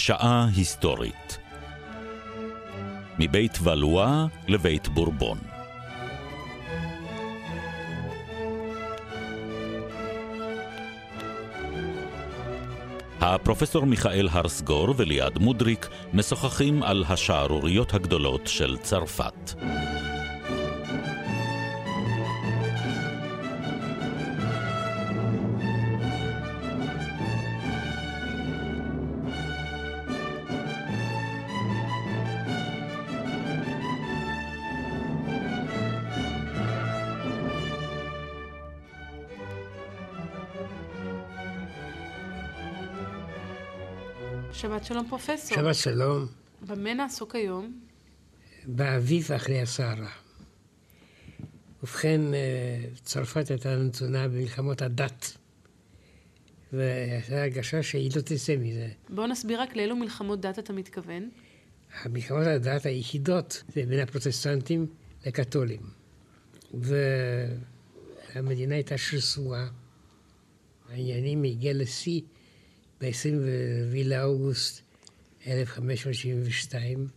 שעה היסטורית. מבית ולואה לבית בורבון. הפרופסור מיכאל הרסגור וליעד מודריק משוחחים על השערוריות הגדולות של צרפת. שבת שלום פרופסור. שבת שלום. במה נעסוק היום? באביב אחרי הסערה. ובכן, אה, צרפת הייתה נתונה במלחמות הדת. והייתה הרגשה שהיא לא תצא מזה. בוא נסביר רק לאילו מלחמות דת אתה מתכוון. המלחמות הדת היחידות זה בין הפרוטסטנטים לקתולים. והמדינה הייתה שסועה. העניינים הגיע לשיא ב-24 לאוגוסט 1572,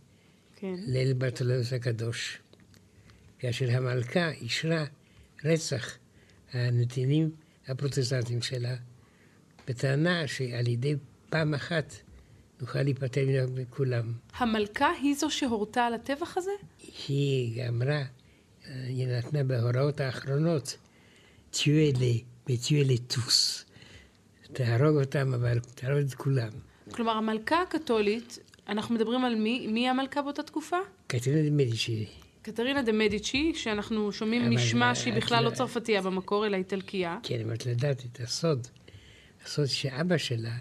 כן. ליל ברטולמוס הקדוש, כאשר המלכה אישרה רצח הנתינים הפרוטסטנטים שלה, בטענה שעל ידי פעם אחת נוכל להיפטר מכולם. המלכה היא זו שהורתה על הטבח הזה? היא אמרה, היא נתנה בהוראות האחרונות, תהיו אלה ותהיו אלה טוס. תהרוג אותם, אבל תהרוג את כולם. כלומר, המלכה הקתולית, אנחנו מדברים על מי? מי המלכה באותה תקופה? קטרינה דה מדיצ'י. קטרינה דה מדיצ'י, שאנחנו שומעים נשמע שהיא בכלל לא לא- צרפתייה במקור, אלא איטלקייה. כן, אבל את לדעת את הסוד, הסוד שאבא שלה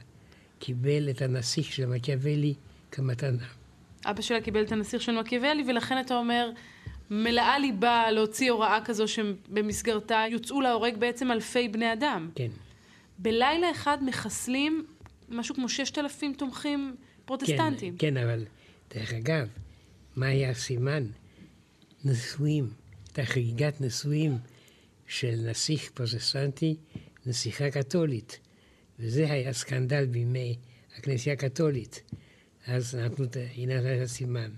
קיבל את הנסיך של מקיאוולי כמתנה. אבא שלה קיבל את הנסיך של מקיאוולי, ולכן אתה אומר, מלאה ליבה להוציא הוראה כזו שבמסגרתה יוצאו להורג בעצם אלפי בני אדם. כן. בלילה אחד מחסלים משהו כמו ששת אלפים תומכים פרוטסטנטים. כן, כן, אבל דרך אגב, מה היה הסימן? נישואים, הייתה חגיגת נישואים של נסיך פרוטסטנטי, נסיכה קתולית. וזה היה סקנדל בימי הכנסייה הקתולית. אז נתנו, את ה- היא נתנה את הסימן.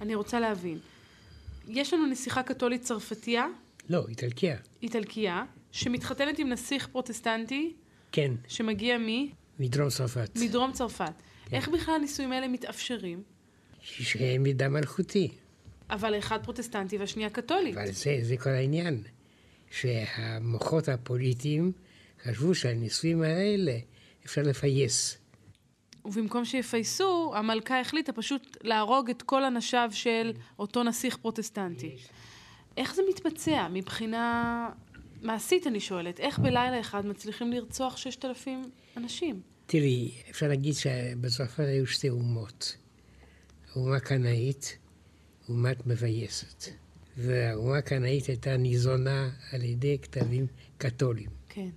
אני רוצה להבין. יש לנו נסיכה קתולית צרפתייה, לא, איטלקיה. איטלקייה, שמתחתנת עם נסיך פרוטסטנטי, כן, שמגיע מי? מדרום צרפת. מדרום צרפת. איך בכלל הנישואים האלה מתאפשרים? שהם מדם מלכותי. אבל האחד פרוטסטנטי והשנייה קתולית. אבל זה, זה כל העניין. שהמוחות הפוליטיים חשבו שהנישואים האלה אפשר לפייס. ובמקום שיפייסו, המלכה החליטה פשוט להרוג את כל אנשיו של אותו נסיך פרוטסטנטי. איך זה מתבצע מבחינה מעשית, אני שואלת? איך בלילה אחד מצליחים לרצוח ששת אלפים אנשים? תראי, אפשר להגיד שבצרפת היו שתי אומות. אומה קנאית, אומת מבייסת. והאומה הקנאית הייתה ניזונה על ידי כתבים קתולים. כן.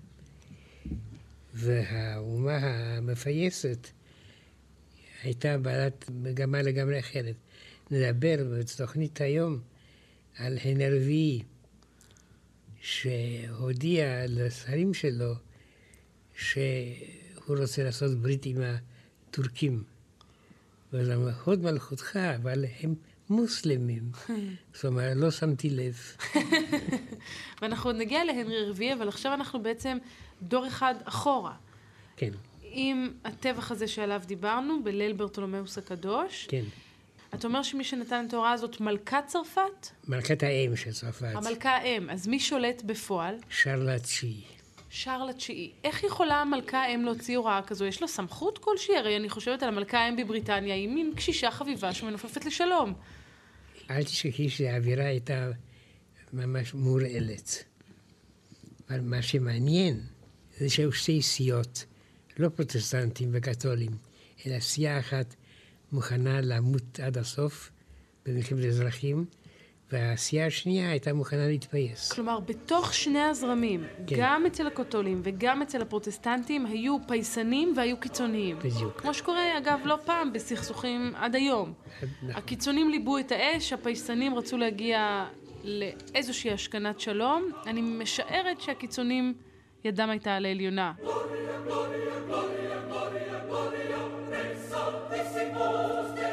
והאומה המפייסת הייתה בעלת מגמה לגמרי אחרת. נדבר בתוכנית היום על הנרבי, שהודיע לשרים שלו שהוא רוצה לעשות ברית עם הטורקים. ואז אמר, הוד מלכותך, אבל הם מוסלמים. זאת אומרת, לא שמתי לב. ואנחנו עוד נגיע להנרי רביעי, אבל עכשיו אנחנו בעצם דור אחד אחורה. כן, עם הטבח הזה שעליו דיברנו, בליל ברטולומיאוס הקדוש. כן. אתה אומר שמי שנתן את ההוראה הזאת, מלכת צרפת? מלכת האם של צרפת, המלכה האם. אז מי שולט בפועל? שרלה התשיעי. שרל התשיעי. איך יכולה המלכה האם להוציא הוראה כזו? יש לה סמכות כלשהי? הרי אני חושבת על המלכה האם בבריטניה, היא מין קשישה חביבה שמנופפת לשלום. אל תשכחי שהאווירה הייתה ממש מורעלת. אבל מה שמעניין זה שהיו שתי סיעות, לא פרוטסטנטים וקתולים, אלא סיעה אחת מוכנה למות עד הסוף במלחמת אזרחים, והסיעה השנייה הייתה מוכנה להתפייס. כלומר, בתוך שני הזרמים, כן. גם אצל הקתולים וגם אצל הפרוטסטנטים, היו פייסנים והיו קיצוניים. בדיוק. כמו שקורה, אגב, לא פעם בסכסוכים עד היום. נכון. הקיצונים ליבו את האש, הפייסנים רצו להגיע לאיזושהי השכנת שלום. אני משערת שהקיצונים, ידם הייתה על העליונה. Some ti si poste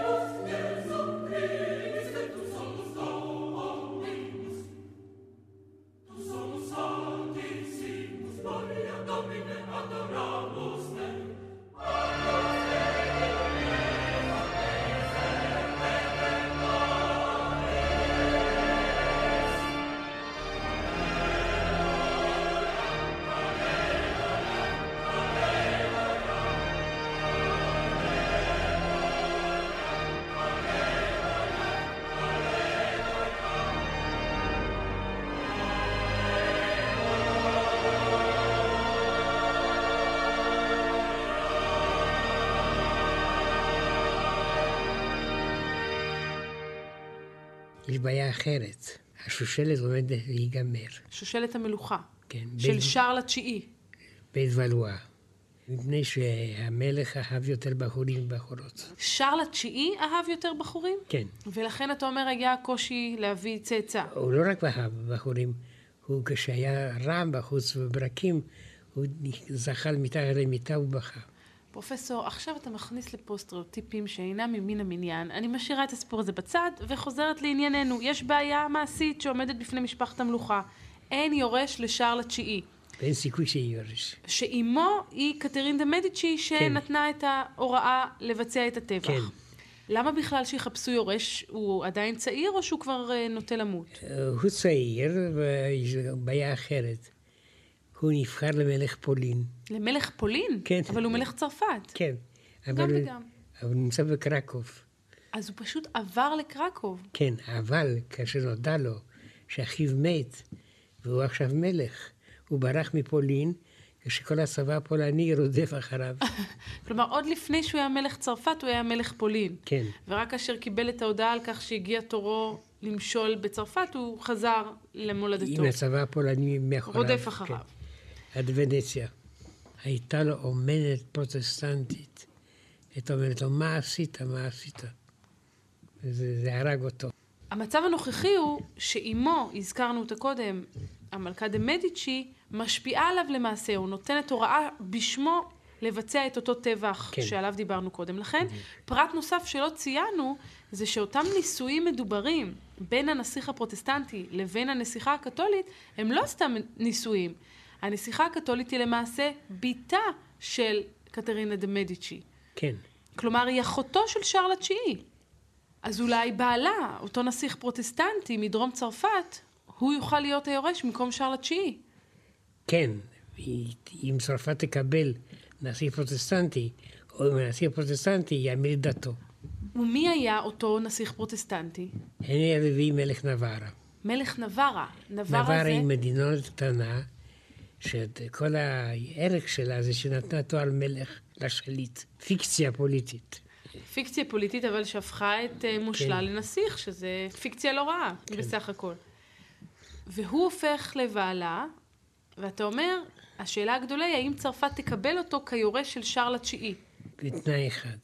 יש בעיה אחרת. השושלת עומדת להיגמר. שושלת המלוכה. כן. של בית- שרל התשיעי. בית ולואה. מפני שהמלך אהב יותר בחורים ובחורות. שרל התשיעי אהב יותר בחורים? כן. ולכן אתה אומר היה קושי להביא צאצא. הוא לא רק אהב בחורים, הוא כשהיה רע בחוץ וברקים, הוא זחל מתחת למיטה ובכה. פרופסור, עכשיו אתה מכניס לפה סטריאוטיפים שאינם ממין המניין. אני משאירה את הסיפור הזה בצד וחוזרת לענייננו. יש בעיה מעשית שעומדת בפני משפחת המלוכה. אין יורש לשרל התשיעי. ואין סיכוי שיורש. שאימו היא קטרין דה מדיצ'י שנתנה את ההוראה לבצע את הטבח. כן. למה בכלל שיחפשו יורש? הוא עדיין צעיר או שהוא כבר אה, נוטה למות? הוא צעיר, ויש בעיה אחרת. הוא נבחר למלך פולין. למלך פולין? כן. אבל הוא מלך צרפת. כן. גם אבל, וגם. אבל הוא נמצא בקרקוב. אז הוא פשוט עבר לקרקוב. כן, אבל כאשר נודע לו שאחיו מת, והוא עכשיו מלך, הוא ברח מפולין, כשכל הצבא הפולני רודף אחריו. כלומר, עוד לפני שהוא היה מלך צרפת, הוא היה מלך פולין. כן, ורק כאשר קיבל את ההודעה על כך שהגיע תורו למשול בצרפת, הוא חזר למולדתו. עם הצבא הפולני מאחוריו. רודף אחריו. כן, עד ונציה. הייתה לו אומנת פרוטסטנטית. הייתה אומרת לו, מה עשית? מה עשית? וזה זה הרג אותו. המצב הנוכחי הוא שאימו, הזכרנו אותה קודם, המלכה דה מדיצ'י, משפיעה עליו למעשה, הוא נותנת הוראה בשמו לבצע את אותו טבח כן. שעליו דיברנו קודם לכן. פרט נוסף שלא ציינו, זה שאותם נישואים מדוברים בין הנסיך הפרוטסטנטי לבין הנסיכה הקתולית, הם לא סתם נישואים. הנסיכה הקתולית היא למעשה בתה של קטרינה דה מדיצ'י. כן, כלומר, היא אחותו של שרל התשיעי. אז אולי בעלה, אותו נסיך פרוטסטנטי מדרום צרפת, הוא יוכל להיות היורש במקום שרל התשיעי. כן. אם צרפת תקבל נסיך פרוטסטנטי, או אם הנסיך הפרוטסטנטי ימיר את דתו. ומי היה אותו נסיך פרוטסטנטי? הנרי הרביעי מלך נברה. מלך נברה. נברה נברה זה... היא מדינה קטנה, שכל הערך שלה זה שנתנה תואר מלך לשליט. פיקציה פוליטית. פיקציה פוליטית, אבל שהפכה את אה, מושלה כן. לנסיך, שזה פיקציה לא רעה, בסך הכל. והוא הופך לבעלה, ואתה אומר, השאלה הגדולה היא האם צרפת תקבל אותו כיורש של שרל התשיעי. בתנאי אחד,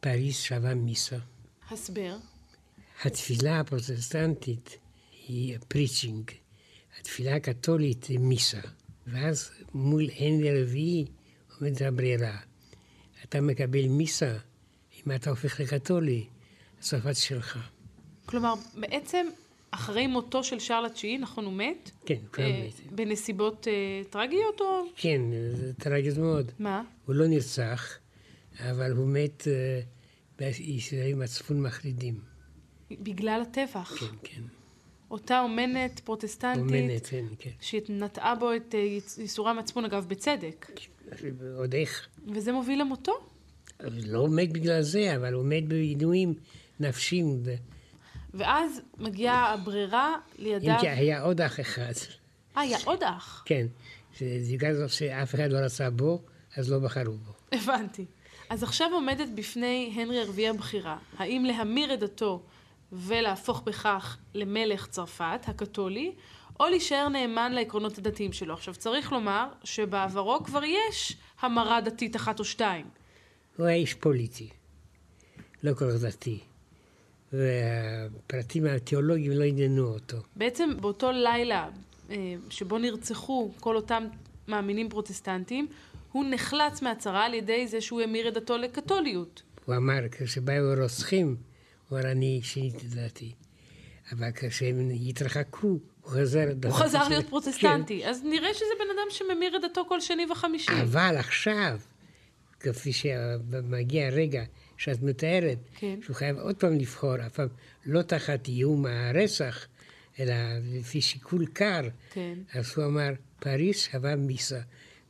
פריס שווה מיסה. הסבר. התפילה הפרוטסטנטית היא פריצ'ינג, התפילה הקתולית היא מיסה. ואז מול הנרי הרביעי עומדת הברירה. אתה מקבל מיסה, אם אתה הופך לקתולי, צרפת שלך. כלומר, בעצם, אחרי מותו של שרל התשיעי, נכון, הוא מת? כן, כולם אה, מתים. בנסיבות אה, טרגיות או... כן, זה טרגית מאוד. מה? הוא לא נרצח, אבל הוא מת אה, בישראלי מצפון מחרידים. בגלל הטבח. כן, כן. אותה אומנת פרוטסטנטית, אומנת, כן, כן. שנטעה בו את אה, ייסורי המצפון, אגב, בצדק. עוד איך. וזה מוביל למותו? לא מת בגלל זה, אבל הוא מת בעינויים נפשיים. ואז מגיעה הברירה אם לידיו... כי היה עוד אח אחד, אה, היה עוד אח. כן, בגלל זאת שאף אחד לא רצה בו, אז לא בחרו בו. הבנתי. אז עכשיו עומדת בפני הנרי הרביעי הבחירה, האם להמיר את דתו ולהפוך בכך למלך צרפת, הקתולי, או להישאר נאמן לעקרונות הדתיים שלו. עכשיו, צריך לומר שבעברו כבר יש המרה דתית אחת או שתיים. הוא היה איש פוליטי, לא כל כך דתי. והפרטים התיאולוגיים לא עניינו אותו. בעצם באותו לילה אה, שבו נרצחו כל אותם מאמינים פרוטסטנטים, הוא נחלץ מהצרה על ידי זה שהוא המיר את דתו לקתוליות. הוא אמר, כשבאו רוצחים, אמר, אני שיניתי את דעתי. אבל כשהם התרחקו, הוא חזר... הוא חזר להיות פרוטסטנטי. אז נראה שזה בן אדם שממיר את דתו כל שני וחמישי. כן. אבל עכשיו, כפי שמגיע הרגע שאת מתארת, כן. שהוא חייב עוד פעם לבחור, אף פעם לא תחת איום הרצח, אלא לפי שיקול קר, כן. אז הוא אמר, פריס שווה מיסה.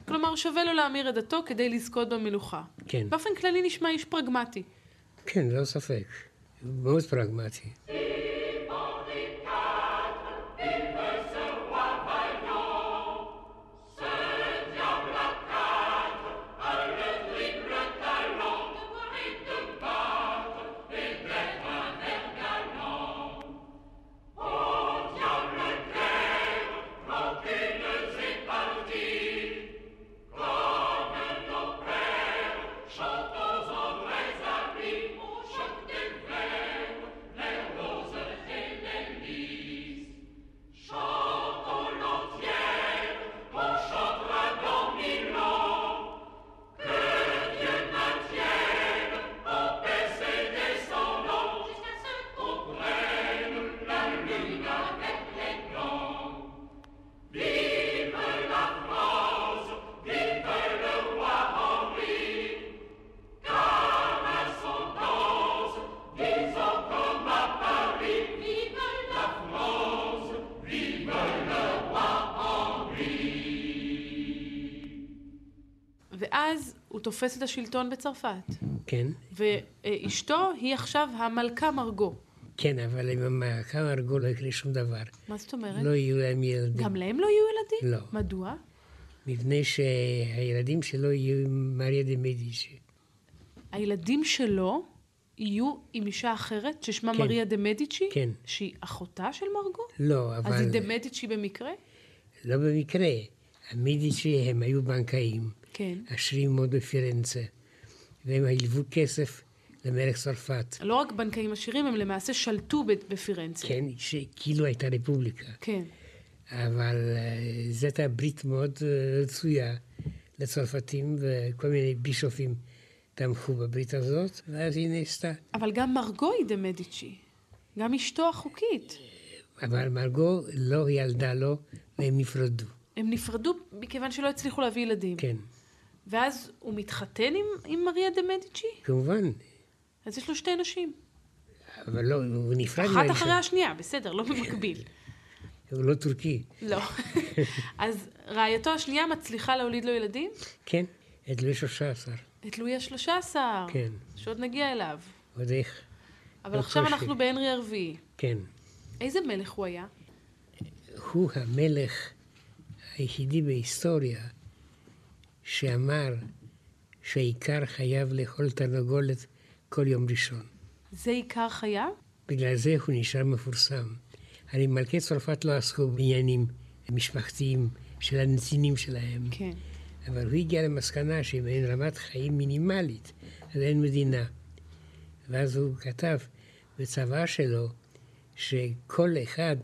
כלומר, שווה לו להמיר את דתו כדי לזכות במלוכה. כן. באופן כללי נשמע איש פרגמטי. כן, לא ספק. מאוד פרגמטי. ואז הוא תופס את השלטון בצרפת. כן, ואשתו היא עכשיו המלכה מרגו. כן, אבל עם המעקב ארגו לא יקרה שום דבר. מה זאת אומרת? לא יהיו להם ילדים. גם להם לא יהיו ילדים? לא. מדוע? מפני שהילדים שלו יהיו עם מריה דה מדיצ'י. הילדים שלו יהיו עם אישה אחרת ששמה כן. מריה דה מדיצ'י? כן. שהיא אחותה של מרגו? לא, אבל... אז היא דה מדיצ'י במקרה? לא במקרה. המדיצ'י הם היו בנקאים, כן. עשירים מאוד בפירנצה, והם הלוו כסף למלך צרפת. לא רק בנקאים עשירים, הם למעשה שלטו בפירנצה. כן, שכאילו הייתה רפובליקה. כן. אבל אה, זו הייתה ברית מאוד אה, רצויה לצרפתים, וכל מיני בישופים תמכו בברית הזאת, ואז היא נעשתה. אבל גם מרגו היא דה מדיצ'י. גם אשתו החוקית. אבל מרגו לא ילדה לו, והם נפרדו. הם נפרדו מכיוון שלא הצליחו להביא ילדים. כן, ואז הוא מתחתן עם, עם מריה דה מדיצ'י? כמובן. אז יש לו שתי נשים. אבל לא, הוא נפרד אחת מהאישה. אחרי השנייה, בסדר, לא במקביל. הוא לא טורקי. לא. אז רעייתו השנייה מצליחה להוליד לו ילדים? כן, את לואי 13. את לואי השלושה עשר. כן. שעוד נגיע אליו. עוד איך. אבל לא עכשיו. אנחנו בהנרי הרביעי. כן. איזה מלך הוא היה? הוא המלך היחידי בהיסטוריה שאמר שהעיקר חייב לאכול תרנגולת כל יום ראשון. זה עיקר חייו? בגלל זה הוא נשאר מפורסם. הרי מלכי צרפת לא עסקו בעניינים משפחתיים של הנתינים שלהם, כן. אבל הוא הגיע למסקנה שאם אין רמת חיים מינימלית, אז אין מדינה. ואז הוא כתב בצוואה שלו שכל אחד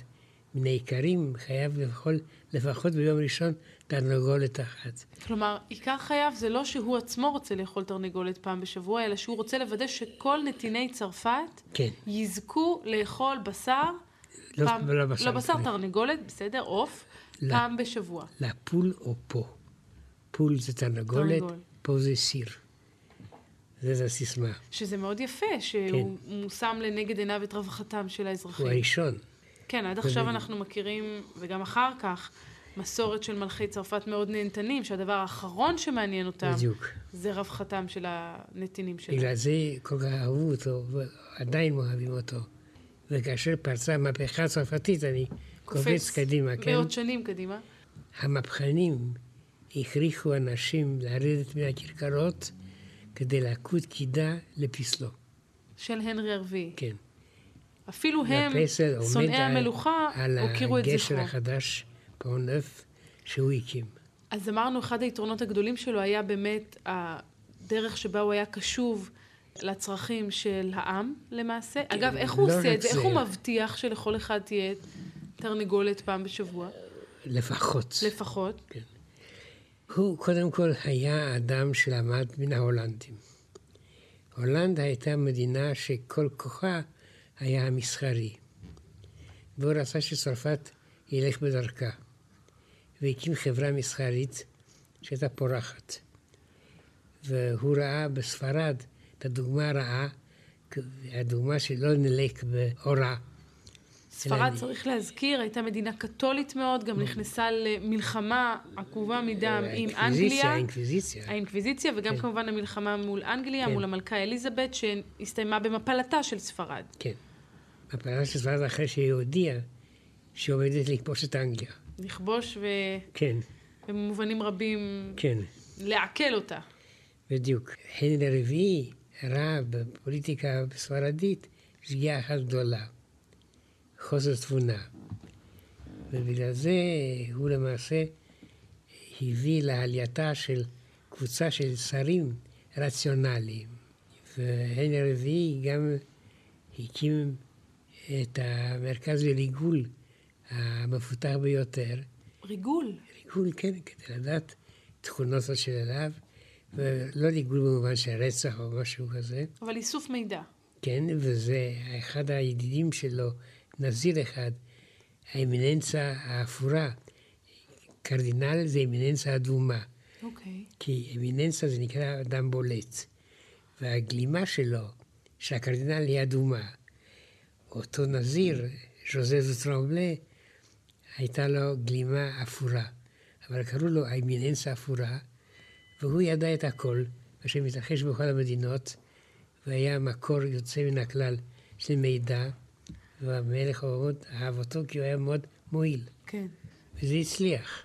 מן האיכרים חייב לאכול לפחות ביום ראשון תרנגולת אחת. כלומר, עיקר חייו זה לא שהוא עצמו רוצה לאכול תרנגולת פעם בשבוע, אלא שהוא רוצה לוודא שכל נתיני צרפת כן. יזכו לאכול בשר, לא- פעם, לא בשר, לא בשר. תרנגולת, בסדר, עוף, לא. פעם בשבוע. לפול או פה. פול זה תרנגולת, תרנגול. פה זה סיר. זה זה הסיסמה. שזה מאוד יפה, שהוא כן. שם לנגד עיניו את רווחתם של האזרחים. הוא הראשון. כן, עד עכשיו אנחנו מכירים, וגם אחר כך, מסורת של מלכי צרפת מאוד נהנתנים, שהדבר האחרון שמעניין אותם, בדיוק. זה רווחתם של הנתינים שלהם. בגלל זה כל כך אהבו אותו, ועדיין אוהבים אותו. וכאשר פרצה המהפכה הצרפתית, אני קופץ קדימה, כן? מאות שנים קדימה. המהפכנים הכריחו אנשים לרדת מן הכרכרות כדי להכות קידה לפסלו. של הנרי הרביעי. כן. אפילו הם, שונאי על- המלוכה, על הוקירו את הגשר זכרו. החדש, פורנף, שהוא הקים. אז אמרנו, אחד היתרונות הגדולים שלו היה באמת הדרך שבה הוא היה קשוב לצרכים של העם, למעשה. אגב, איך הוא לא עושה את זה? איך. הוא מבטיח שלכל אחד תהיה תרנגולת פעם בשבוע, לפחות. לפחות? הוא קודם כל היה האדם שלמד מן ההולנדים. הולנד הייתה מדינה שכל כוחה היה המסחרי. והוא רצה שצרפת ילך בדרכה. והקים חברה מסחרית שהייתה פורחת. והוא ראה בספרד את הדוגמה הרעה, הדוגמה שלא נלק באורה. ספרד, צריך להזכיר, הייתה מדינה קתולית מאוד, גם נכנסה למלחמה עקובה מדם עם אנגליה. האינקוויזיציה. האינקוויזיציה, וגם כן. כמובן המלחמה מול אנגליה, כן. מול המלכה אליזבת, שהסתיימה במפלתה של ספרד. כן. הפעלה של ספרד אחרי שהיא הודיעה שהיא עומדת לכבוש את אנגליה. לכבוש כן, ובמובנים רבים כן, לעכל אותה. בדיוק. הנרי הרביעי ראה בפוליטיקה הספרדית שגיאה אחת גדולה, חוסר תבונה. ובגלל זה הוא למעשה הביא לעלייתה של קבוצה של שרים רציונליים. והנרי הרביעי גם הקים את המרכז לריגול המפותח ביותר. ריגול. ריגול, כן, כדי לדעת תכונות של אליו, ולא ריגול במובן של רצח או משהו כזה, אבל איסוף מידע. כן, וזה אחד הידידים שלו, נזיר אחד, האמיננציה האפורה. קרדינל זה אמיננציה אדומה, אוקיי. כי אמיננציה זה נקרא אדם בולט. והגלימה שלו, שהקרדינל היא אדומה. אותו נזיר, ז'וזף טרומבלה, הייתה לו גלימה אפורה, אבל קראו לו האמיננציה אפורה, והוא ידע את הכל, מה שמתרחש בכל המדינות, והיה מקור יוצא מן הכלל של מידע, והמלך מאוד אהב אותו כי הוא היה מאוד מועיל, כן. וזה הצליח.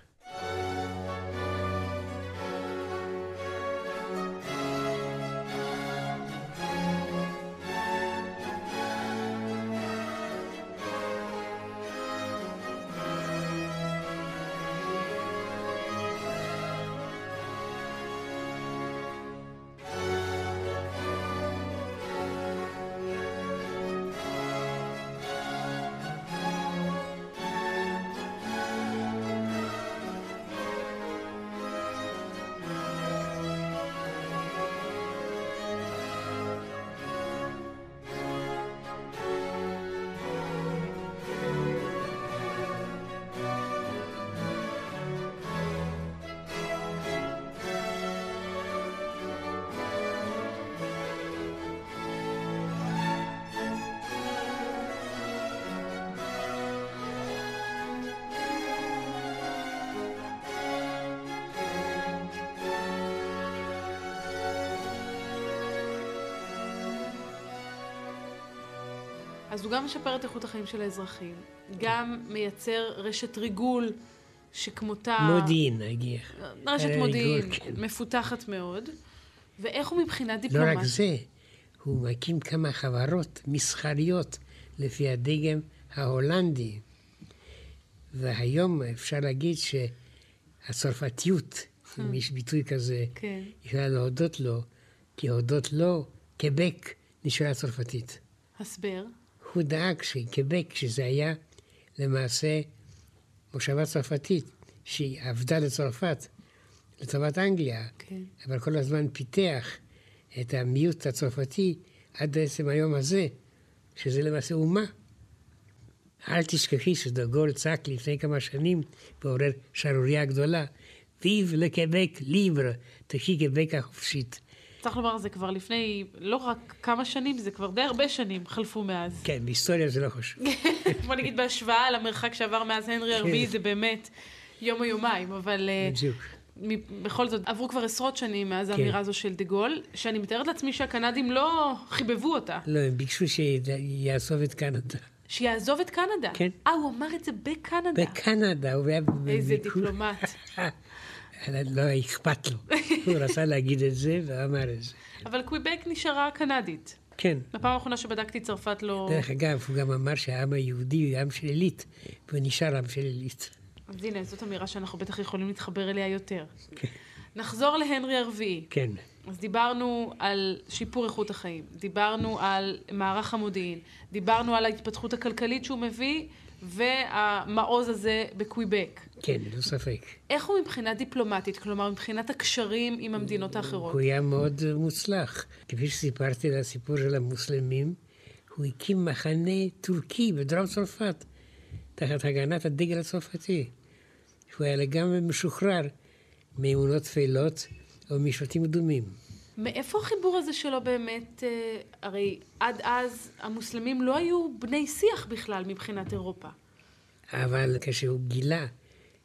אז הוא גם משפר את איכות החיים של האזרחים, גם מייצר רשת ריגול שכמותה... מודיעין הגיע. רשת היה מודיעין ריגול, כן. מפותחת מאוד. ואיך הוא מבחינה לא דיפלומטית? רק זה, הוא מקים כמה חברות מסחריות לפי הדגם ההולנדי. והיום אפשר להגיד שהצרפתיות, אם יש ביטוי כזה, כן. יכולה להודות לו, כי הודות לו, קבק נשארה צרפתית. הסבר. הוא דאג שקבק, שזה היה למעשה מושבה צרפתית, שהיא עבדה לצרפת, לטובת אנגליה, כן. אבל כל הזמן פיתח את המיעוט הצרפתי עד עצם היום הזה, שזה למעשה אומה. אל תשכחי שדגול צעק לפני כמה שנים ועורר שערורייה גדולה, ויב לקבק ליבר, תחי קבק החופשית. צריך לומר, זה כבר לפני לא רק כמה שנים, זה כבר די הרבה שנים חלפו מאז. כן, בהיסטוריה זה לא חשוב. בוא נגיד בהשוואה למרחק שעבר מאז הנרי הרביעי, זה באמת יום או יומיים, אבל אה, בדיוק. בכל זאת, עברו כבר עשרות שנים מאז כן. האמירה הזו של דה גול, שאני מתארת לעצמי שהקנדים לא חיבבו אותה. לא, הם ביקשו שיעזוב את קנדה. שיעזוב את קנדה. כן. אה, הוא אמר את זה בקנדה. בקנדה, הוא היה... איזה. דיפלומט. לא אכפת לו. הוא רצה להגיד את זה ואמר את זה. אבל קוויבק נשארה קנדית. כן. בפעם האחרונה שבדקתי צרפת לא... דרך אגב, הוא גם אמר שהעם היהודי הוא עם של עילית, והוא נשאר עם של עילית. אז הנה, זאת אמירה שאנחנו בטח יכולים להתחבר אליה יותר. כן. נחזור להנרי הרביעי. כן. אז דיברנו על שיפור איכות החיים, דיברנו על מערך המודיעין, דיברנו על ההתפתחות הכלכלית שהוא מביא, והמעוז הזה בקוויבק. כן, ללא ספק. איך הוא מבחינה דיפלומטית, כלומר מבחינת הקשרים עם המדינות האחרות? הוא היה מאוד מוצלח. כפי שסיפרתי על הסיפור של המוסלמים, הוא הקים מחנה טורקי בדרום צרפת. תחת הגנת הדגל הצרפתי. שהוא היה לגמרי משוחרר מאמונות טפלות או משבטים קדומים. מאיפה החיבור הזה שלו באמת, אה, הרי עד אז המוסלמים לא היו בני שיח בכלל מבחינת אירופה. אבל כשהוא גילה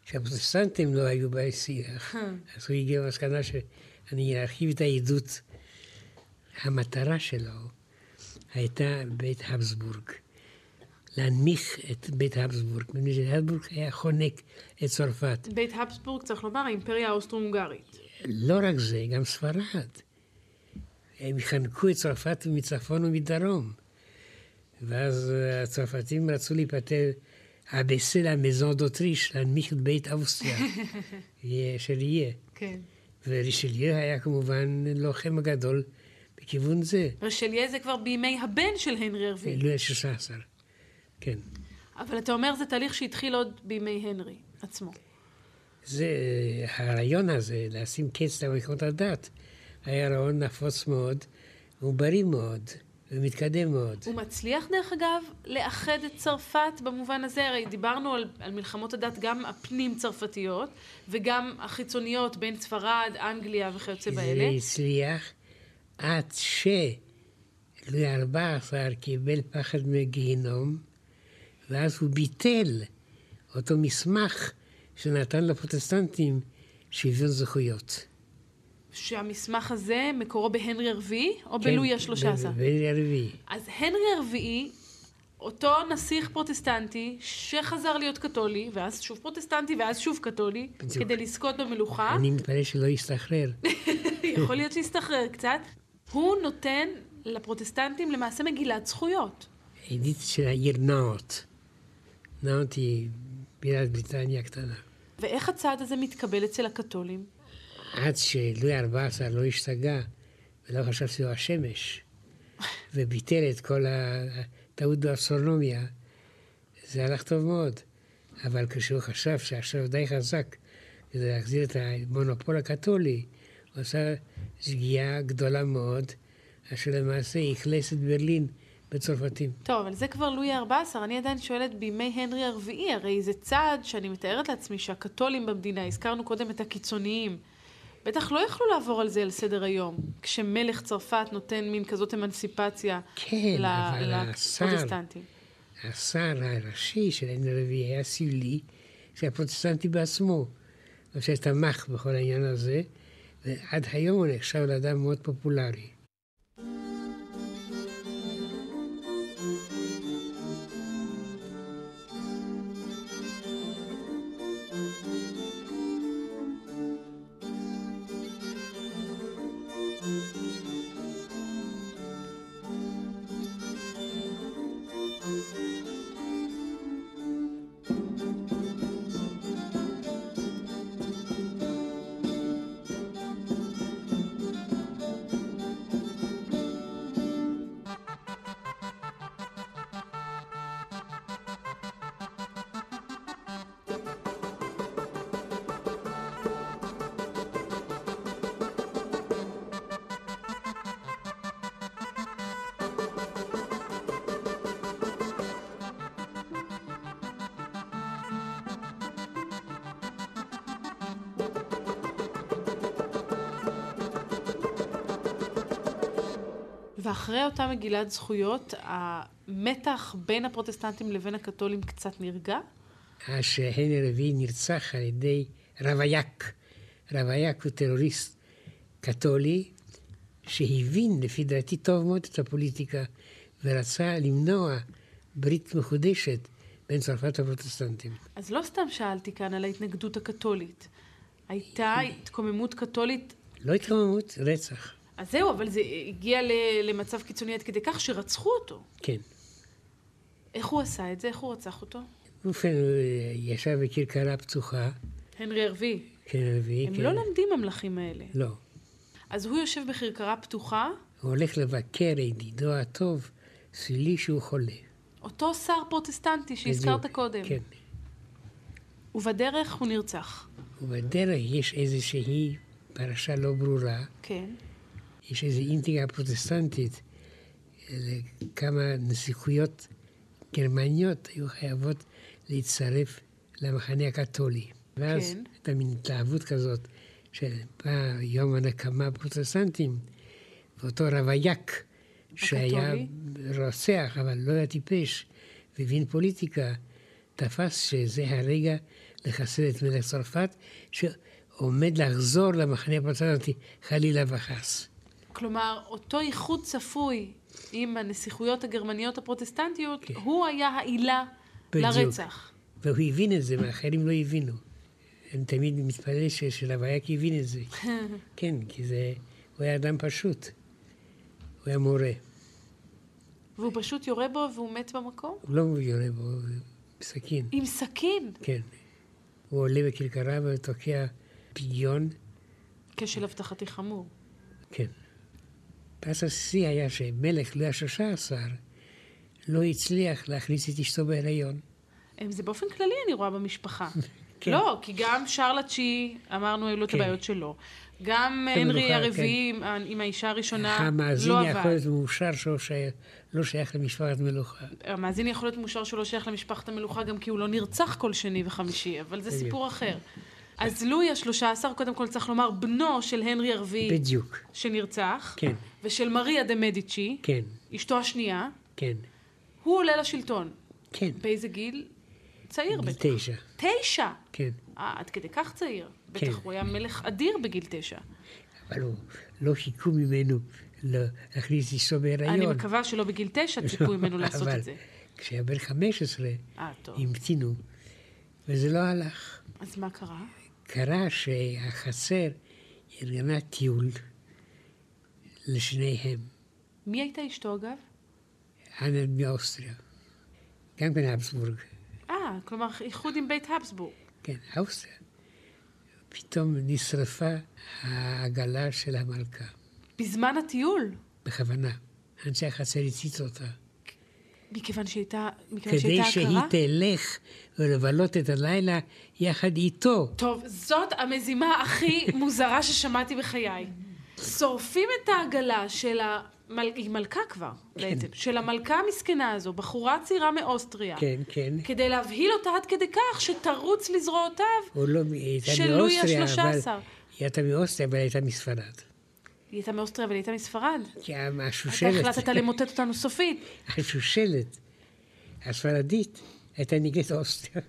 שהפרוטסטנטים לא היו בני שיח, אז הוא הגיע למסקנה שאני ארחיב את העדות. המטרה שלו הייתה בית הבסבורג. להנמיך את בית הבסבורג, מפני שהבסבורג היה חונק את צרפת. בית הבסבורג, צריך לומר, האימפריה האוסטרו-הונגרית. לא רק זה, גם ספרד. הם חנקו את צרפת מצפון ומדרום. ואז הצרפתים רצו להיפטר, אבסה למזון דוטריש, להנמיך את בית אוסטריה, של יהיה. כן. ורישליה היה כמובן לוחם הגדול בכיוון זה. רשליה זה כבר בימי הבן של הנרי הרביעי. לואי ה-16, כן. אבל אתה אומר זה תהליך שהתחיל עוד בימי הנרי עצמו. זה, הרעיון הזה, לשים קץ למלכות הדת, היה רעיון נפוץ מאוד, הוא בריא מאוד, ומתקדם מאוד. הוא מצליח, דרך אגב, לאחד את צרפת במובן הזה? הרי דיברנו על, על מלחמות הדת, גם הפנים-צרפתיות, וגם החיצוניות בין ספרד, אנגליה וכיוצא באלה. זה הצליח עד שלואי ה-14 קיבל פחד מגיהינום, ואז הוא ביטל אותו מסמך שנתן לפרוטסטנטים שוויון זכויות. שהמסמך הזה מקורו בהנרי הרביעי או כן, בלואי ה-13? בהנרי הרביעי. אז הנרי הרביעי, אותו נסיך פרוטסטנטי שחזר להיות קתולי, ואז שוב פרוטסטנטי ואז שוב קתולי, בדיוק. כדי לזכות במלוכה, אני מתפלא שלא יסתחרר. יכול להיות שיסתחרר קצת, הוא נותן לפרוטסטנטים למעשה מגילת זכויות. עדית של העיר נאוט. נאוט היא בירת בריטניה הקטנה. ואיך הצעד הזה מתקבל אצל הקתולים? עד שלואי ה-14 לא השתגע ולא חשב שהוא השמש, וביטל את כל הטעות באסטרונומיה, זה הלך טוב מאוד. אבל כשהוא חשב שעכשיו די חזק כדי להחזיר את המונופול הקתולי, הוא עשה שגיאה גדולה מאוד, אשר למעשה אכלס את ברלין בצרפתים. טוב, אבל זה כבר לואי ה-14, אני עדיין שואלת בימי הנרי הרביעי, הרי זה צעד שאני מתארת לעצמי שהקתולים במדינה, הזכרנו קודם את הקיצוניים, בטח לא יכלו לעבור על זה על סדר היום, כשמלך צרפת נותן מין כזאת אמנסיפציה כן, לפרוטסטנטים. השר הראשי של עין הרביעי היה סיולי, שהפרוטסטנטי בעצמו, אשר תמך בכל העניין הזה, ועד היום הוא נחשב לאדם מאוד פופולרי. ואחרי אותה מגילת זכויות, המתח בין הפרוטסטנטים לבין הקתולים קצת נרגע? שהנרי הרביעי נרצח על ידי רוויאק. רוויאק הוא טרוריסט קתולי שהבין, לפי דעתי, טוב מאוד את הפוליטיקה, ורצה למנוע ברית מחודשת בין צרפת לפרוטסטנטים. אז לא סתם שאלתי כאן על ההתנגדות הקתולית. הייתה התקוממות קתולית, לא התקוממות, רצח. אז זהו, אבל זה הגיע למצב קיצוני עד כדי כך שרצחו אותו. כן. איך הוא עשה את זה? איך הוא רצח אותו? ובכן, הוא ישב בכרכרה פתוחה, הנרי הרביעי. כן, הרביעי, הם כן. לא למדים המלכים האלה. לא. אז הוא יושב בכרכרה פתוחה, הוא הולך לבקר ידידו הטוב, סילי שהוא חולה. אותו שר פרוטסטנטי שהזכרת בדיוק, קודם. כן. ובדרך הוא נרצח. ובדרך יש איזושהי פרשה לא ברורה, כן. יש איזו אינטריגה פרוטסטנטית, כמה נסיכויות גרמניות היו חייבות להצטרף למחנה הקתולי. ואז כן. הייתה מין התלהבות כזאת, שבא יום הנקמה הפרוטסטנטים, ואותו רוויאק, שהיה רוצח, אבל לא היה טיפש, והבין פוליטיקה, תפס שזה הרגע לחסל את מלך צרפת, שעומד לחזור למחנה הפרוטסטנטי, חלילה וחס. כלומר, אותו איחוד צפוי עם הנסיכויות הגרמניות הפרוטסטנטיות, כן. הוא היה העילה בדיוק. לרצח. והוא הבין את זה, ואחרים לא הבינו. אני תמיד מתפלא שלוויאק הבין את זה. כן, כי זה... הוא היה אדם פשוט. הוא היה מורה. והוא פשוט יורה בו והוא מת במקום? הוא לא יורה בו, בסכין. עם סכין? כן. הוא עולה בכרכרה ותוקע פגיון. כשל אבטחתי חמור. כן. פס השיא היה שמלך לואי השלושה עשר לא הצליח להכניס את אשתו בהיריון. זה באופן כללי אני רואה במשפחה. כן. לא, כי גם שרל התשיעי, אמרנו, היו לו כן. את הבעיות שלו. גם הנרי הרביעי כן. עם האישה הראשונה לא עבד. המאזין יכול להיות מאושר שהוא לא שייך למשפחת מלוכה. המאזין יכול להיות מאושר שהוא לא שייך למשפחת המלוכה גם כי הוא לא נרצח כל שני וחמישי, אבל זה סיפור אחר. אז לואי השלושה עשר, קודם כל צריך לומר, בנו של הנרי הרביעי. בדיוק. שנרצח. כן. ושל מריה דה מדיצ'י. כן. אשתו השנייה. כן. הוא עולה לשלטון. כן. באיזה גיל? צעיר בטח. תשע. תשע? כן. אה, עד כדי כך צעיר. כן. בטח הוא היה מלך אדיר בגיל תשע. אבל הוא לא חיכו ממנו להכניס אשתו בהיריון. אני מקווה שלא בגיל תשע ציפו ממנו לעשות את זה. כשהיה בן חמש עשרה, המתינו, וזה לא הלך. אז מה קרה? קרה שהחצר ארגנה טיול לשניהם. מי הייתה אשתו אגב? אנה מאוסטריה. גם כן הבסבורג. אה, כלומר איחוד עם בית הבסבורג. כן, אוסטריה. פתאום נשרפה העגלה של המלכה. בזמן הטיול? בכוונה. אנשי החצר הציצו אותה. מכיוון שהייתה, הכרה? כדי שהיא תלך ולבלות את הלילה יחד איתו. טוב, זאת המזימה הכי מוזרה ששמעתי בחיי. שורפים את העגלה של ה... מל... היא מלכה כבר, כן. בעצם, של המלכה המסכנה הזו, בחורה צעירה מאוסטריה. כן, כן. כדי להבהיל אותה עד כדי כך שתרוץ לזרועותיו לא, של לואי השלושה עשר. היא הייתה מאוסטריה, אבל הייתה מספרד. היא הייתה מאוסטריה, אבל היא הייתה מספרד? כן, השושלת. אתה החלטת למוטט אותנו סופית. השושלת הספרדית הייתה נגד אוסטריה.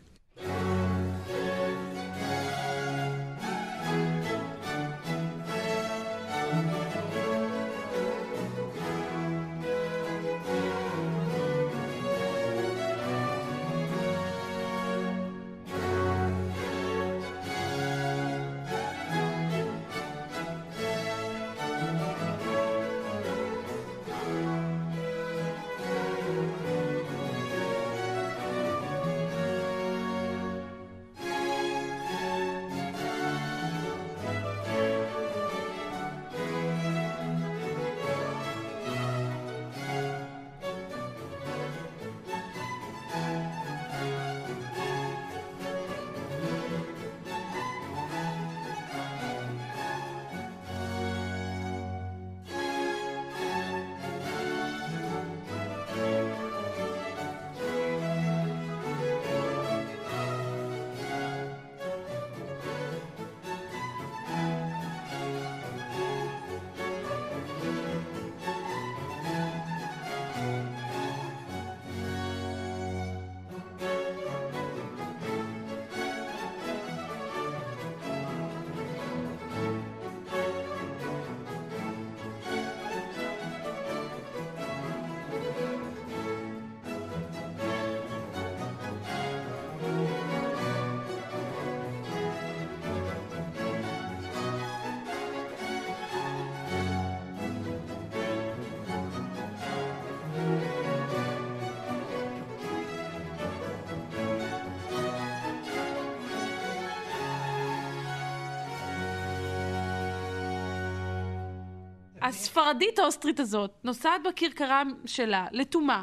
הספרדית האוסטרית הזאת נוסעת בכרכרה שלה, לתומה.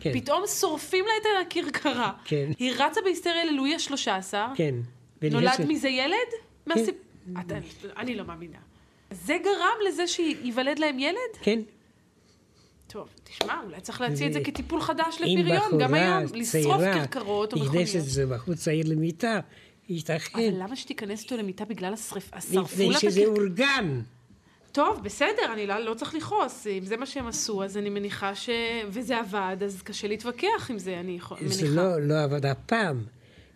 כן. פתאום שורפים לה את הכרכרה. כן. היא רצה בהיסטריה ללואי השלושה עשר. כן. נולד מזה ילד? כן. מהסיפ... אתה, אני לא מאמינה. זה גרם לזה שייוולד להם ילד? כן. טוב, תשמע, אולי צריך להציע את זה כטיפול חדש לפריון, גם היום, לשרוף כרכרות או מכוניות. איזה בחור צעיר למיטה, ייתכן. אבל למה שתיכנס איתו למיטה בגלל השרפה? שרפו מפני לה את שזה? אורגן. טוב, בסדר, אני לא, לא צריך לכעוס. אם זה מה שהם עשו, אז אני מניחה ש... וזה עבד, אז קשה להתווכח עם זה, אני יכול- מניחה. זה לא, לא עבד אף פעם.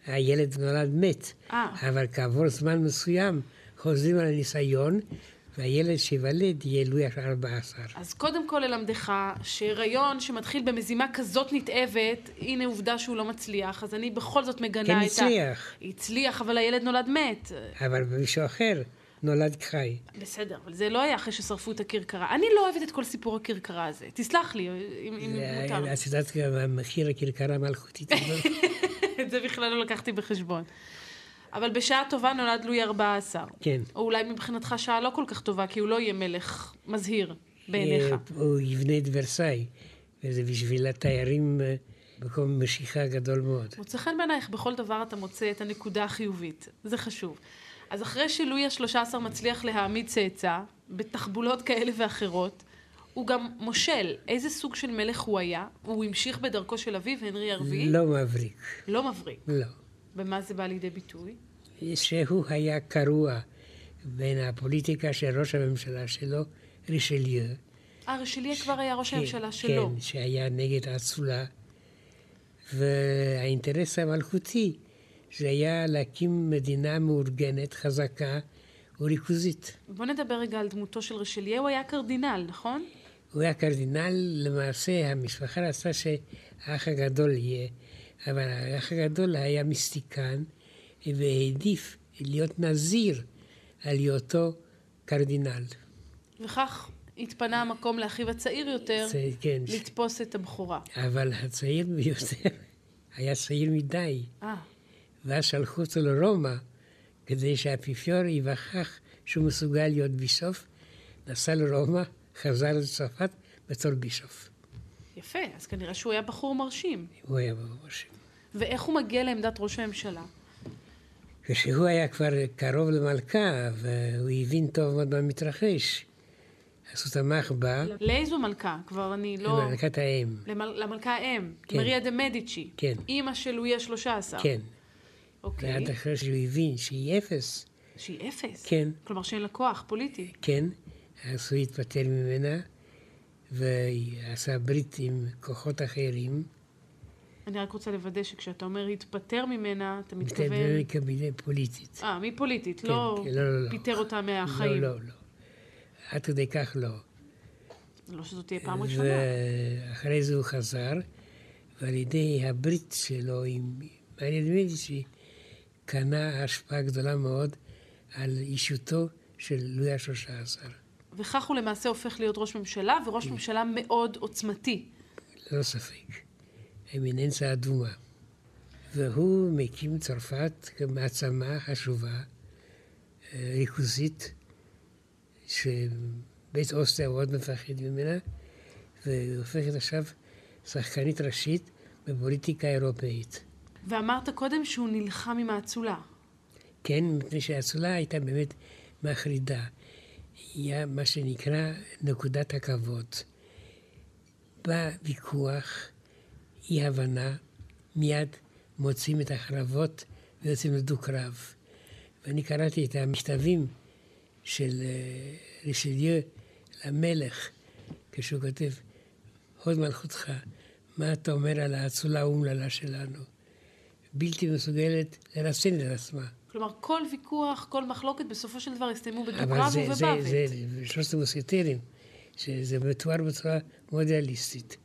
הילד נולד מת. אה. אבל כעבור זמן מסוים חוזרים על הניסיון, והילד שיוולד יהיה לואי ה-14. אז קודם כל ללמדך שהיריון שמתחיל במזימה כזאת נתעבת, הנה עובדה שהוא לא מצליח, אז אני בכל זאת מגנה כן את ה... הצליח, הצליח, אבל הילד נולד מת. אבל מישהו אחר נולד חי. בסדר, אבל זה לא היה אחרי ששרפו את הכרכרה. אני לא אוהבת את כל סיפור הכרכרה הזה. תסלח לי, אם, אם מותר. את יודעת גם מחיר הכרכרה המלכותית? את זה בכלל לא לקחתי בחשבון. אבל בשעה טובה נולד לואי 14. כן. או אולי מבחינתך שעה לא כל כך טובה, כי הוא לא יהיה מלך מזהיר בעיניך. אה, הוא יבנה את ורסאי, וזה בשביל התיירים אה, מקום משיכה גדול מאוד. מוצא חן בעינייך, בכל דבר אתה מוצא את הנקודה החיובית. זה חשוב. אז אחרי שלואי ה-13 מצליח להעמיד צאצא, בתחבולות כאלה ואחרות, הוא גם מושל. איזה סוג של מלך הוא היה? הוא המשיך בדרכו של אביו, הנרי הרביעי? לא מבריק, לא מבריק. לא. במה זה בא לידי ביטוי? שהוא היה קרוע בין הפוליטיקה של ראש הממשלה שלו, רישליו. אה, רשליה כבר היה ראש כן, הממשלה שלו. כן, שהיה נגד האצולה. והאינטרס המלכותי זה היה להקים מדינה מאורגנת, חזקה וריכוזית. בוא נדבר רגע על דמותו של רשליה, הוא היה קרדינל, נכון? הוא היה קרדינל, למעשה המשפחה רצתה שהאח הגדול יהיה, אבל האח הגדול היה מיסטיקן והעדיף להיות נזיר על היותו קרדינל. וכך התפנה המקום לאחיו הצעיר יותר זה, כן, לתפוס את הבכורה. אבל הצעיר ביותר היה צעיר מדי, אה, ואז שלחו אותו לרומא כדי שהאפיפיור ייווכח שהוא מסוגל להיות בישוף, נסע לרומא, חזר לצרפת בתור בישוף. יפה, אז כנראה שהוא היה בחור מרשים. הוא היה בראש. ואיך הוא מגיע לעמדת ראש הממשלה? כשהוא היה כבר קרוב למלכה, והוא הבין טוב מאוד מה מתרחש, אז הוא תמך בה, לאיזו מלכה? כבר אני לא... למלכת האם. למל... למלכה האם, כן. מריה דה מדיצ'י. כן. אימא של לואי ה-13. כן. אוקיי. ועד אחרי שהוא הבין שהיא אפס, שהיא אפס. כן, כלומר שאין לה כוח פוליטי. כן, אז הוא התפטר ממנה, ועשה ברית עם כוחות אחרים, אני רק רוצה לוודא שכשאתה אומר התפטר ממנה, אתה מתכוון מתכוון... לקבינט פוליטית. אה, מי פוליטית, כן, לא כן, לא, לא, לא. פיטר אותה מהחיים. לא, לא, לא. עד כדי כך לא. לא שזאת תהיה פעם ראשונה. ואחרי זה הוא חזר, ועל ידי הברית שלו עם מריה דמדיצ'י, קנה השפעה גדולה מאוד על אישיותו של לואי ה-13. וכך הוא למעשה הופך להיות ראש ממשלה, וראש כן. ממשלה מאוד עוצמתי. ללא ספק. אמיננציה אדומה. והוא מקים צרפת כמעצמה חשובה, אה, ריכוזית, שבית אוסטריה מאוד מפחד ממנה, והופכת עכשיו שחקנית ראשית בפוליטיקה האירופאית. ואמרת קודם שהוא נלחם עם האצולה. כן, מפני שהאצולה הייתה באמת מחרידה. היה מה שנקרא נקודת הכבוד. בא ויכוח, אי הבנה, מיד מוצאים את החרבות ויוצאים לדו-קרב. ואני קראתי את המכתבים של אה, רישליו למלך, כשהוא כותב, הוד מלכותך, מה אתה אומר על האצולה האומללה שלנו? בלתי מסוגלת לרסן את עצמה. כלומר, כל ויכוח, כל מחלוקת, בסופו של דבר הסתיימו אבל בדו-קרב זה, זה, ובמוות. זה, זה שלושת המוסקטרים, שזה מתואר בצורה מאוד ריאליסטית.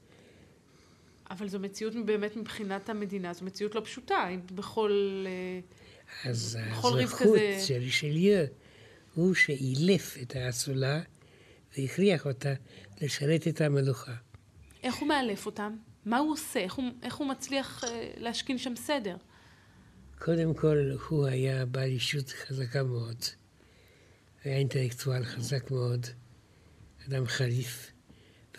אבל זו מציאות באמת מבחינת המדינה, זו מציאות לא פשוטה. אם בכל... אה, אז בכל ריב כזה- של רישליו הוא שאילף את האצולה והכריח אותה לשרת את המלוכה. איך הוא מאלף אותם? מה הוא עושה? איך הוא, איך הוא מצליח אה, להשכין שם סדר? קודם כל, הוא היה בעל אישות חזקה מאוד. היה אינטלקטואל חזק מאוד, אדם חריף.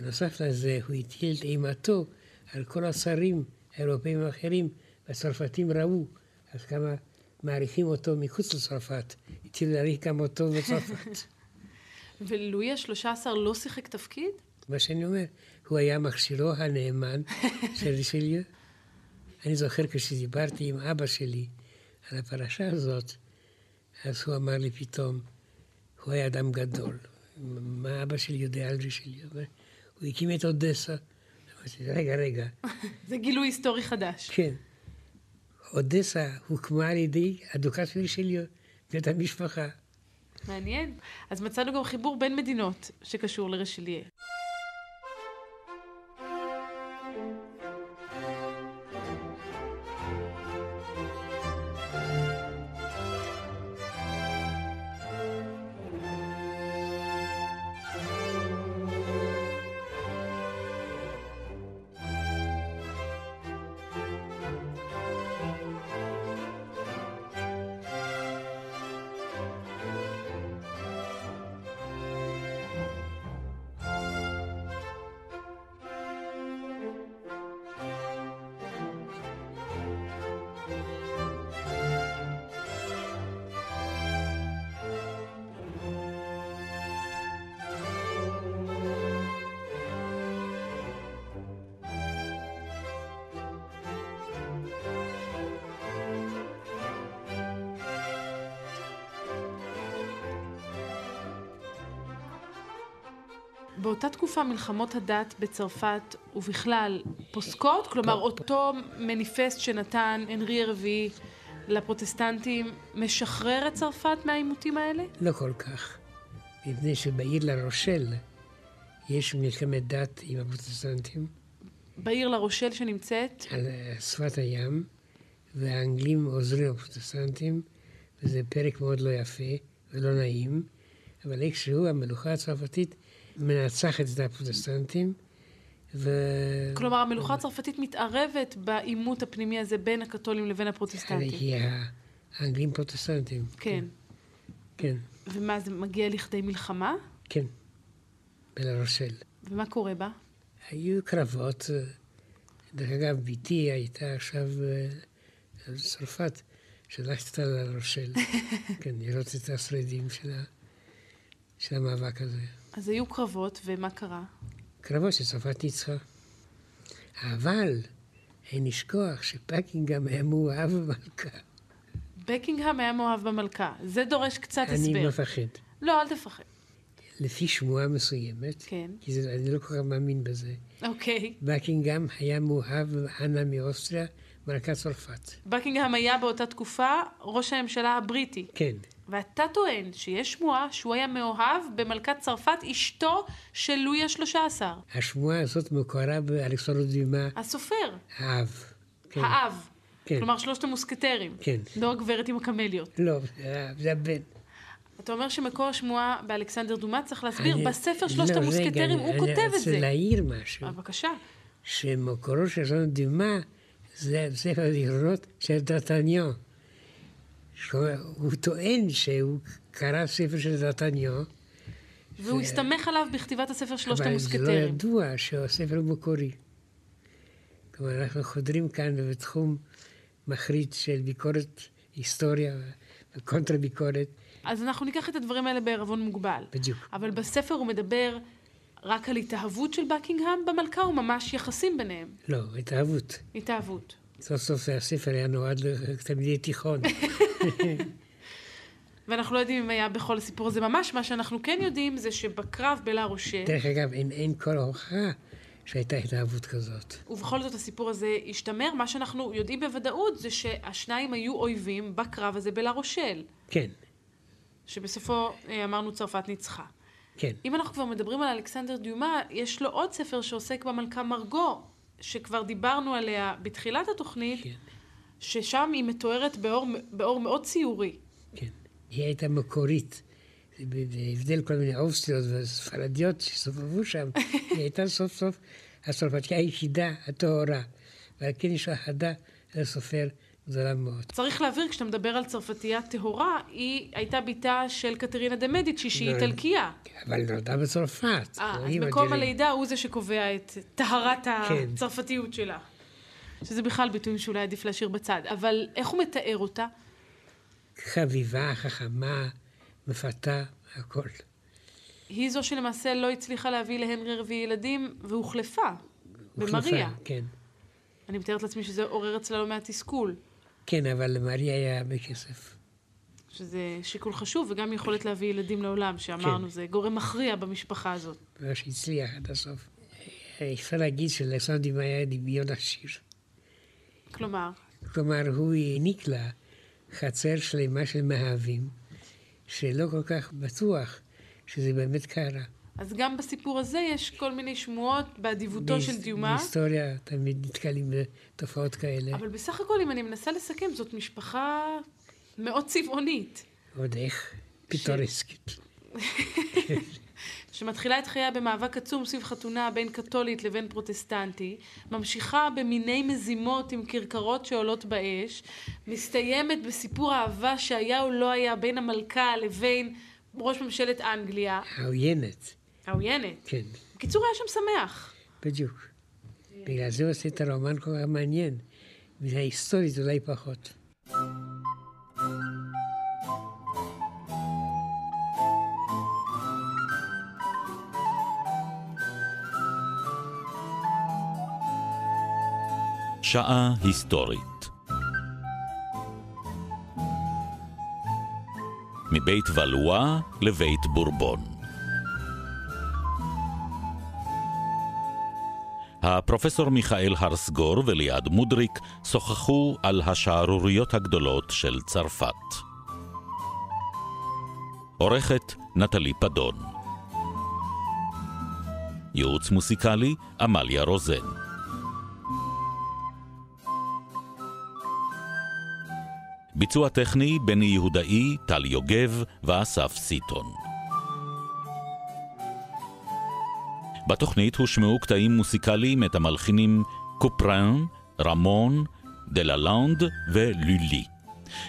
בנוסף לזה, הוא הטיל את אימתו על כל השרים האירופאים האחרים, והצרפתים ראו עד כמה מעריכים אותו מחוץ לצרפת. התחילו להעריך גם אותו בצרפת. ולואי ה-13 לא שיחק תפקיד? מה שאני אומר, הוא היה מכשירו הנאמן של רישליו. אני זוכר כשדיברתי עם אבא שלי על הפרשה הזאת, אז הוא אמר לי פתאום, הוא היה אדם גדול. מה אבא שלי יודע על רישליו? הוא הקים את אודסה. אמרתי, רגע, רגע. זה גילוי היסטורי חדש. כן. אודסה הוקמה על ידי הדוכס של רישליו, בית המשפחה. מעניין. אז מצאנו גם חיבור בין מדינות שקשור לרשליה. תקופה מלחמות הדת בצרפת ובכלל פוסקות? כלומר, אותו מניפסט שנתן הנרי הרביעי לפרוטסטנטים משחרר את צרפת מהעימותים האלה? לא כל כך. מפני שבעיר לרושל יש מלחמת דת עם הפרוטסטנטים. בעיר לרושל שנמצאת? על שפת הים, והאנגלים עוזרים לפרוטסטנטים, וזה פרק מאוד לא יפה ולא נעים, אבל איכשהו המלוכה הצרפתית מנצחת את הפרוטסטנטים. ו... כלומר, המלוכה הצרפתית מתערבת בעימות הפנימי הזה בין הקתולים לבין הפרוטסטנטים. כי האנגלים פרוטסטנטים. כן. כן. ומה, זה מגיע לכדי מלחמה? כן, בלרושל. ומה קורה בה? היו קרבות. דרך אגב, בתי הייתה עכשיו בצרפת, שלחתי אותה לרושל, כן, לראות את השרידים. של המאבק הזה. אז היו קרבות, ומה קרה? קרבות שצרפת ניצחה. אבל אין לשכוח שפקינגהם היה מאוהב במלכה. בקינגהם היה מאוהב במלכה. זה דורש קצת אני הסבר. אני מפחד. לא, אל תפחד. לפי שמועה מסוימת, כן. כי זה, אני לא כל כך מאמין בזה, אוקיי. בקינגהם היה מאוהב באנה מאוסטריה, מלכת צרפת. בקינגהם היה באותה תקופה ראש הממשלה הבריטי. כן. ואתה טוען שיש שמועה שהוא היה מאוהב במלכת צרפת, אשתו של לואי השלושה עשר. השמועה הזאת מקורה באלכסנדר דימה, הסופר, האב. כן. האב. כן. כלומר, שלושת המוסקטרים. כן. לא הגברת עם הקמליות. לא, זה זה הבן. אתה אומר שמקור השמועה באלכסנדר דומה, צריך להסביר, אני- בספר שלושת לא, המוסקטרים הוא כותב את אני רוצה זה. להעיר משהו. בבקשה. שמקורו של אלכסנדר דימה זה ספר הזיכרונות של דרטניו. הוא טוען שהוא קרא ספר של דרטניו, והוא הסתמך עליו בכתיבת הספר שלושת אבל זה לא המוסקטרים. ידוע שהספר הוא מקורי. כלומר, אנחנו חודרים כאן בתחום מחריד של ביקורת היסטוריה וקונטרה ביקורת. אז אנחנו ניקח את הדברים האלה בערבון מוגבל. בדיוק. אבל בספר הוא מדבר רק על התאהבות של בקינגהם במלכה, או ממש יחסים ביניהם? לא, התאהבות. התאהבות. סוף סוף הספר היה נועד לתלמידי תיכון. ואנחנו לא יודעים אם היה בכל הסיפור הזה ממש, מה שאנחנו כן יודעים זה שבקרב בלה רושה, דרך אגב, אין, אין כל הוכחה שהייתה התאהבות כזאת. ובכל זאת הסיפור הזה השתמר, מה שאנחנו יודעים בוודאות זה שהשניים היו אויבים בקרב הזה בלה רושל, כן, שבסופו אה, אמרנו צרפת ניצחה. כן. אם אנחנו כבר מדברים על אלכסנדר דיומה, יש לו עוד ספר שעוסק במלכה מרגו, שכבר דיברנו עליה בתחילת התוכנית, כן. ששם היא מתוארת באור, באור מאוד ציורי. כן. היא הייתה מקורית. בהבדל כל מיני אוסטריות וספרדיות שסובבו שם, היא הייתה סוף סוף הצרפתיה היחידה, הטהורה. ועל כן יש לה חדה לסופר גדולה מאוד. צריך להבהיר, כשאתה מדבר על צרפתייה טהורה, היא הייתה בתה של קטרינה דה מדיצ'י, שהיא לא, איטלקייה. אבל נולדה בצרפת. אה, אז מקום הלידה הוא זה שקובע את טהרת כן. הצרפתיות שלה. שזה בכלל ביטויים שאולי עדיף להשאיר בצד. אבל איך הוא מתאר אותה? חביבה, חכמה, מפתה, הכל. היא זו שלמעשה לא הצליחה להביא להנרי רביעי ילדים, והוחלפה. במריה. כן. אני מתארת לעצמי שזה עורר אצלה לא מעט תסכול. כן, אבל למריה היה הרבה כסף. שזה שיקול חשוב, וגם יכולת להביא ילדים לעולם, שאמרנו, כן. זה גורם מכריע במשפחה הזאת. מה שהצליח עד הסוף. אפשר להגיד שלסנדים היה דמיון עשיר. כלומר, כלומר, הוא העניק לה חצר שלמה של מאהבים, שלא כל כך בטוח שזה באמת קרה. אז גם בסיפור הזה יש כל מיני שמועות באדיבותו של דיומה. בהיסטוריה תמיד נתקלים בתופעות כאלה. אבל בסך הכל, אם אני מנסה לסכם, זאת משפחה מאוד צבעונית, עוד איך פיטורסקית. שמתחילה את חייה במאבק עצום סביב חתונה בין קתולית לבין פרוטסטנטי, ממשיכה במיני מזימות עם כרכרות שעולות באש, מסתיימת בסיפור אהבה שהיה או לא היה בין המלכה לבין ראש ממשלת אנגליה, העוינת, העוינת. כן, בקיצור, היה שם שמח. בדיוק. בגלל זה הוא עושה את הרומן כל כך מעניין, וההיסטורית אולי פחות. שעה היסטורית. מבית ולואה לבית בורבון. הפרופסור מיכאל הרסגור וליעד מודריק שוחחו על השערוריות הגדולות של צרפת. עורכת נטלי פדון. ייעוץ מוסיקלי עמליה רוזן ביצוע טכני בני יהודאי, טל יוגב ואסף סיטון. בתוכנית הושמעו קטעים מוסיקליים את המלחינים קופרן, רמון, דללנד ולולי.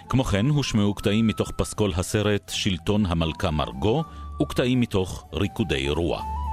כמו כן הושמעו קטעים מתוך פסקול הסרט שלטון המלכה מרגו וקטעים מתוך ריקודי רוח.